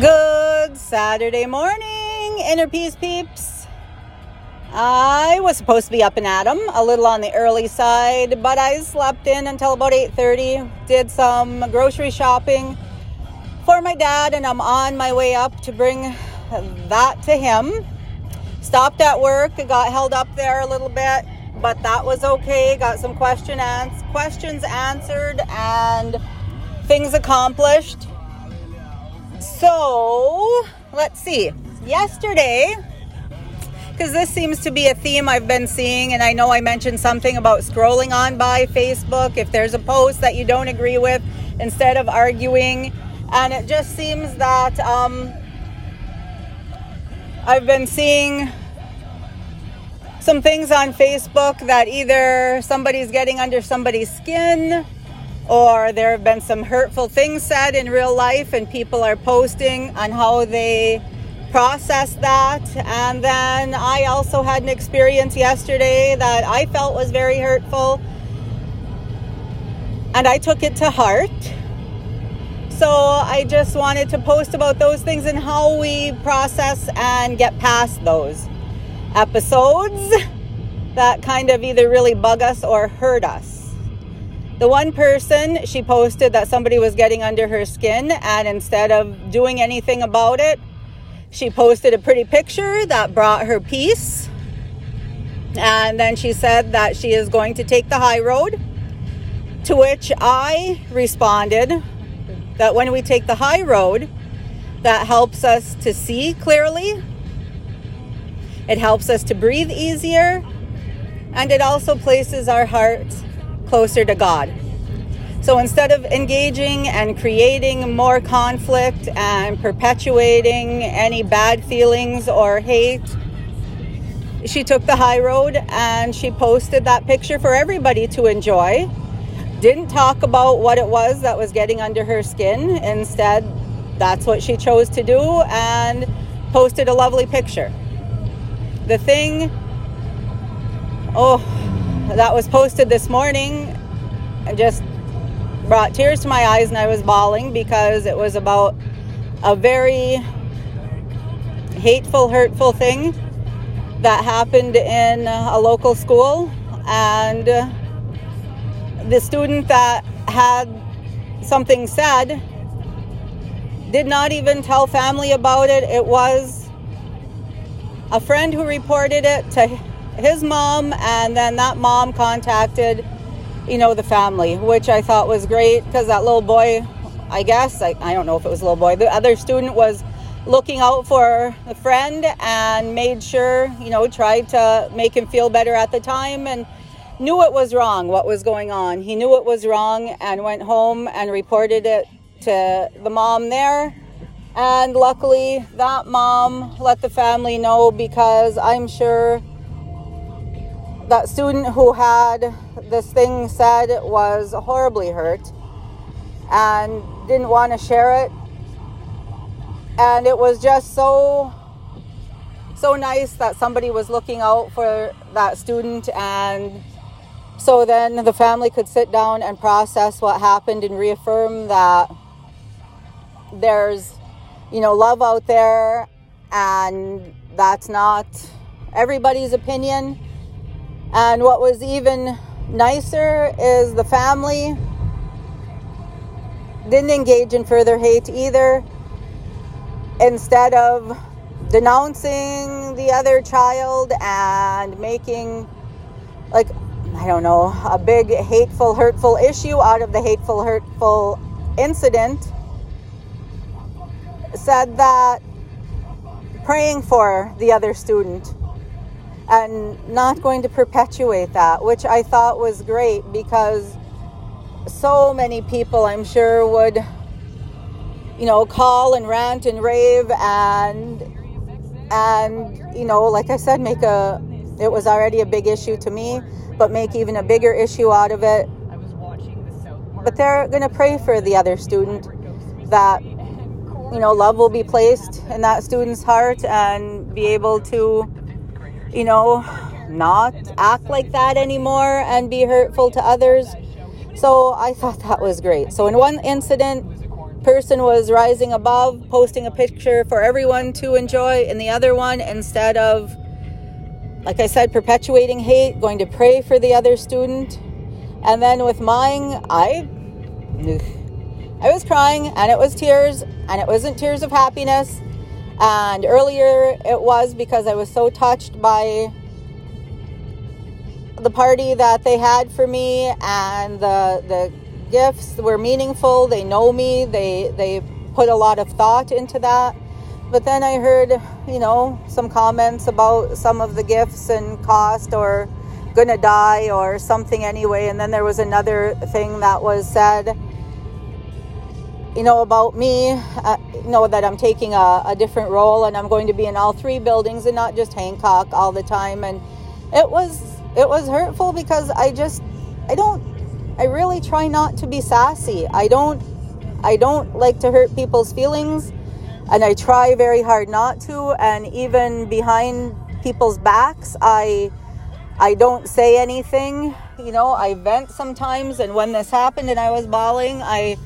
Good Saturday morning, Inner Peace peeps. I was supposed to be up and at 'em a little on the early side, but I slept in until about 8:30. Did some grocery shopping for my dad, and I'm on my way up to bring that to him. Stopped at work, got held up there a little bit, but that was okay. Got some question ans- questions answered and things accomplished. So, let's see. Yesterday, because this seems to be a theme I've been seeing, and I know I mentioned something about scrolling on by Facebook if there's a post that you don't agree with instead of arguing. And it just seems that um, I've been seeing some things on Facebook that either somebody's getting under somebody's skin or there have been some hurtful things said in real life and people are posting on how they process that. And then i also had an experience yesterday that i felt was very hurtful. And i took it to heart. So i just wanted to post about those things and how we process and get past those episodes that kind of either really bug us or hurt us the one person, she posted that somebody was getting under her skin, and instead of doing anything about it, she posted a pretty picture that brought her peace. And then she said that she is going to take the high road. To which I responded that when we take the high road, that helps us to see clearly, it helps us to breathe easier, and it also places our hearts closer to God. So instead of engaging and creating more conflict and perpetuating any bad feelings or hate, she took the high road and she posted that picture for everybody to enjoy. Didn't talk about what it was that was getting under her skin. Instead, that's what she chose to do and posted a lovely picture. The thing, oh, that was posted this morning and just brought tears to my eyes and I was bawling because it was about a very hateful, hurtful thing that happened in a local school. And the student that had something said did not even tell family about it. It was a friend who reported it to his mom, and then that mom contacted you know, the family, which I thought was great because that little boy, I guess, I, I don't know if it was a little boy, the other student was looking out for a friend and made sure, you know, tried to make him feel better at the time and knew it was wrong, what was going on. He knew it was wrong and went home and reported it to the mom there. And luckily, that mom let the family know because I'm sure that student who had this thing said was horribly hurt and didn't want to share it. And it was just so so nice that somebody was looking out for that student and so then the family could sit down and process what happened and reaffirm that there's you know love out there and that's not everybody's opinion and what was even nicer is the family didn't engage in further hate either. Instead of denouncing the other child and making, like, I don't know, a big hateful, hurtful issue out of the hateful, hurtful incident, said that praying for the other student and not going to perpetuate that, which I thought was great because so many people, I'm sure, would, you know, call and rant and rave and, and, you know, like I said, make a, it was already a big issue to me, but make even a bigger issue out of it. But they're going to pray for the other student that, you know, love will be placed in that student's heart and be able to you know, not act like that anymore and be hurtful to others. So I thought that was great. So in one incident, person was rising above, posting a picture for everyone to enjoy, in the other one, instead of, like I said, perpetuating hate, going to pray for the other student. And then with mine, I. I was crying and it was tears and it wasn't tears of happiness. And earlier it was because I was so touched by the party that they had for me and the the gifts were meaningful. They know me. They they put a lot of thought into that. But then I heard, you know, some comments about some of the gifts and cost or gonna die or something anyway. And then there was another thing that was said, you know, about me, uh, know, that I'm taking a, a different role and I'm going to be in all three buildings and not just Hancock all the time. And it was it was hurtful because I just I don't I really try not to be sassy. I don't I don't like to hurt people's feelings and I try very hard not to and even behind people's backs I I don't say anything. You know, I vent sometimes and when this happened and I was bawling, I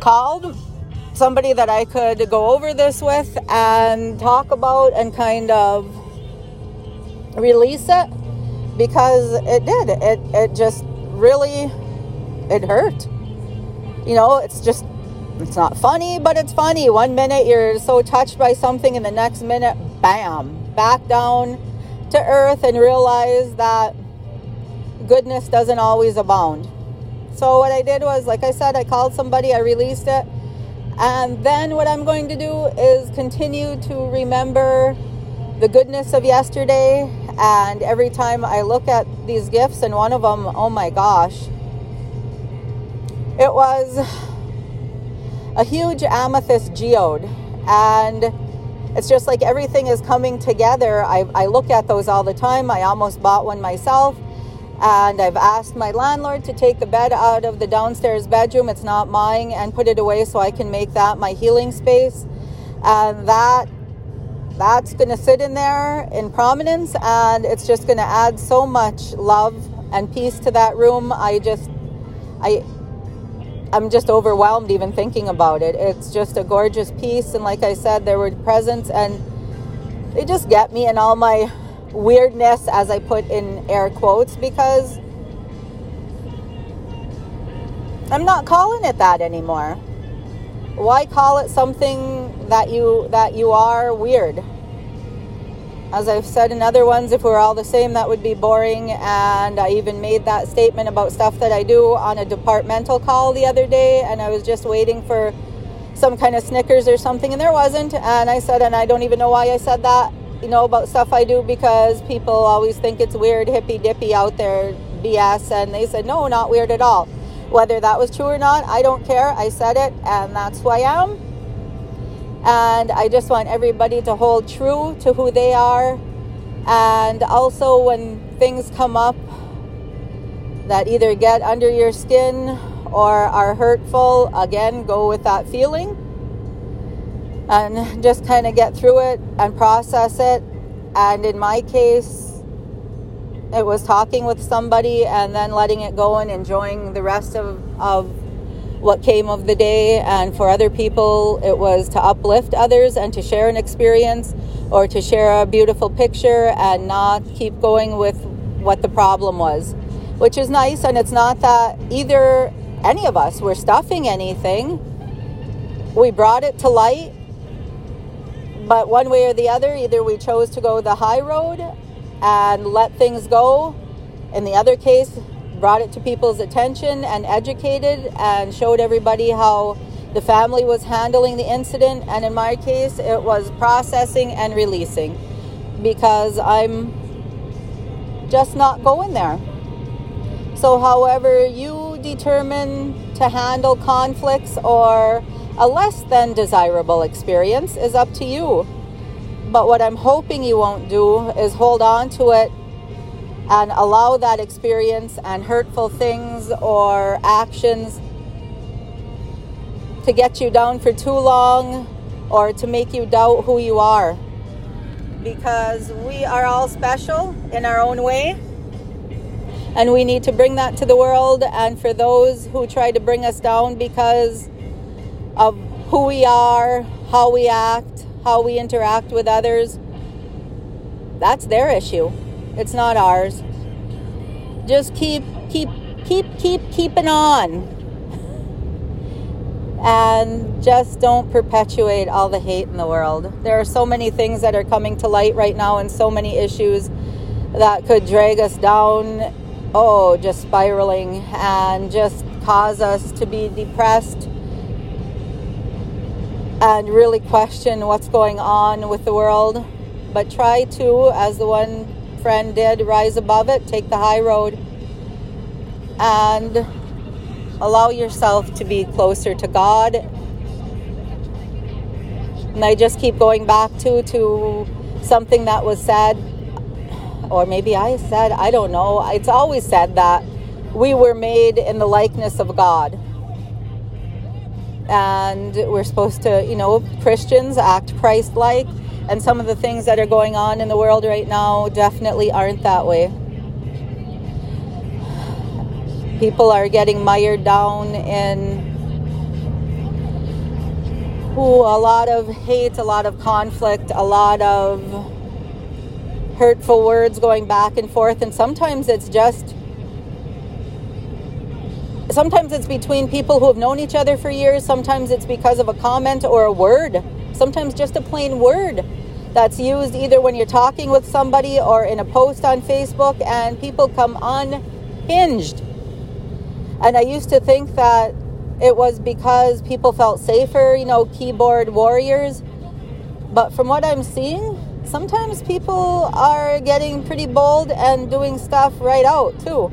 called somebody that I could go over this with and talk about and kind of release it because it did. It it just really it hurt. You know, it's just it's not funny, but it's funny. One minute you're so touched by something and the next minute bam, back down to earth and realize that goodness doesn't always abound. So what I did was like I said I called somebody, I released it. And then what I'm going to do is continue to remember the goodness of yesterday and every time I look at these gifts, and one of them, oh my gosh, it was a huge amethyst geode. And it's just like everything is coming together. I, I look at those all the time. I almost bought one myself. And I've asked my landlord to take the bed out of the downstairs bedroom, it's not mine, and put it away so I can make that my healing space. And that that's going to sit in there in prominence and it's just going to add so much love and peace to that room. I just i i'm just overwhelmed even thinking about it. It's just a gorgeous piece and like i said there were presents and they just get me in all my weirdness as i put in air quotes because i'm not calling it that anymore why call it something that you that you are weird. As I've said in other ones, if we're all the same, that would be boring. And I even made that statement about stuff that I do on a departmental call the other day, and I was just waiting for some kind of Snickers or something, and there wasn't. And I said, and I don't even know why I said that, you know, about stuff I do because people always think it's weird, hippy dippy out there, BS. And they said, no, not weird at all. Whether that was true or not, I don't care. I said it, and that's who I am. And I just want everybody to hold true to who they are. And also, when things come up that either get under your skin or are hurtful, again, go with that feeling and just kind of get through it and process it. And in my case, it was talking with somebody and then letting it go and enjoying the rest of, of what came of the day. And for other people, it was to uplift others and to share an experience or to share a beautiful picture and not keep going with what the problem was, which is nice. And it's not that either any of us were stuffing anything, we brought it to light. But one way or the other, either we chose to go the high road and let things go. In the other case, brought it to people's attention and educated and showed everybody how the family was handling the incident. And in my case, it was processing and releasing because I'm just not going there. So, however, you determine to handle conflicts or a less than desirable experience is up to you. But what I'm hoping you won't do is hold on to it and allow that experience and hurtful things or actions to get you down for too long or to make you doubt who you are. Because we are all special in our own way. And we need to bring that to the world. And for those who try to bring us down because of who we are, how we act, how we interact with others. That's their issue. It's not ours. Just keep keep keep keep keeping on. And just don't perpetuate all the hate in the world. There are so many things that are coming to light right now and so many issues that could drag us down, oh, just spiraling and just cause us to be depressed and really question what's going on with the world. But try to, as the one friend did, rise above it, take the high road, and allow yourself to be closer to God. And I just keep going back to to something that was said, or maybe I said, I don't know. It's always said that we were made in the likeness of God and we're supposed to, you know, Christians act Christ like. And some of the things that are going on in the world right now definitely aren't that way. People are getting mired down in ooh, a lot of hate, a lot of conflict, a lot of hurtful words going back and forth. And sometimes it's just sometimes it's between people who have known each other for years, sometimes it's because of a comment or a word, sometimes just a plain word that's used either when you're talking with somebody or in a post on Facebook, and people come unhinged. And I used to think that it was because people felt safer, you know, keyboard warriors. But from what I'm seeing, sometimes people are getting pretty bold and doing stuff right out too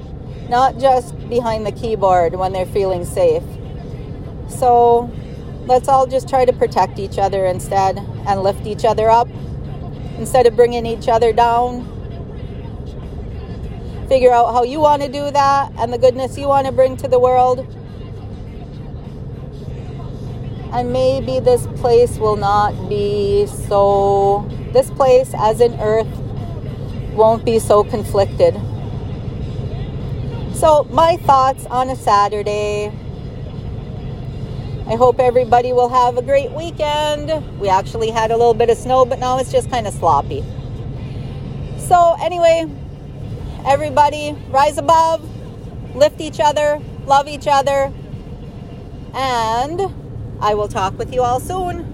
not just behind the keyboard when they're feeling safe. So let's all just try to protect each other instead and lift each other up instead of bringing each other down. Figure out how you want to do that and the goodness you want to bring to the world. And maybe this place will not be so, this place, as in earth, won't be so conflicted. So, my thoughts on a Saturday. I hope everybody will have a great weekend. We actually had a little bit of snow, but now it's just kind of sloppy. So, anyway, everybody rise above, lift each other, love each other, and I will talk with you all soon.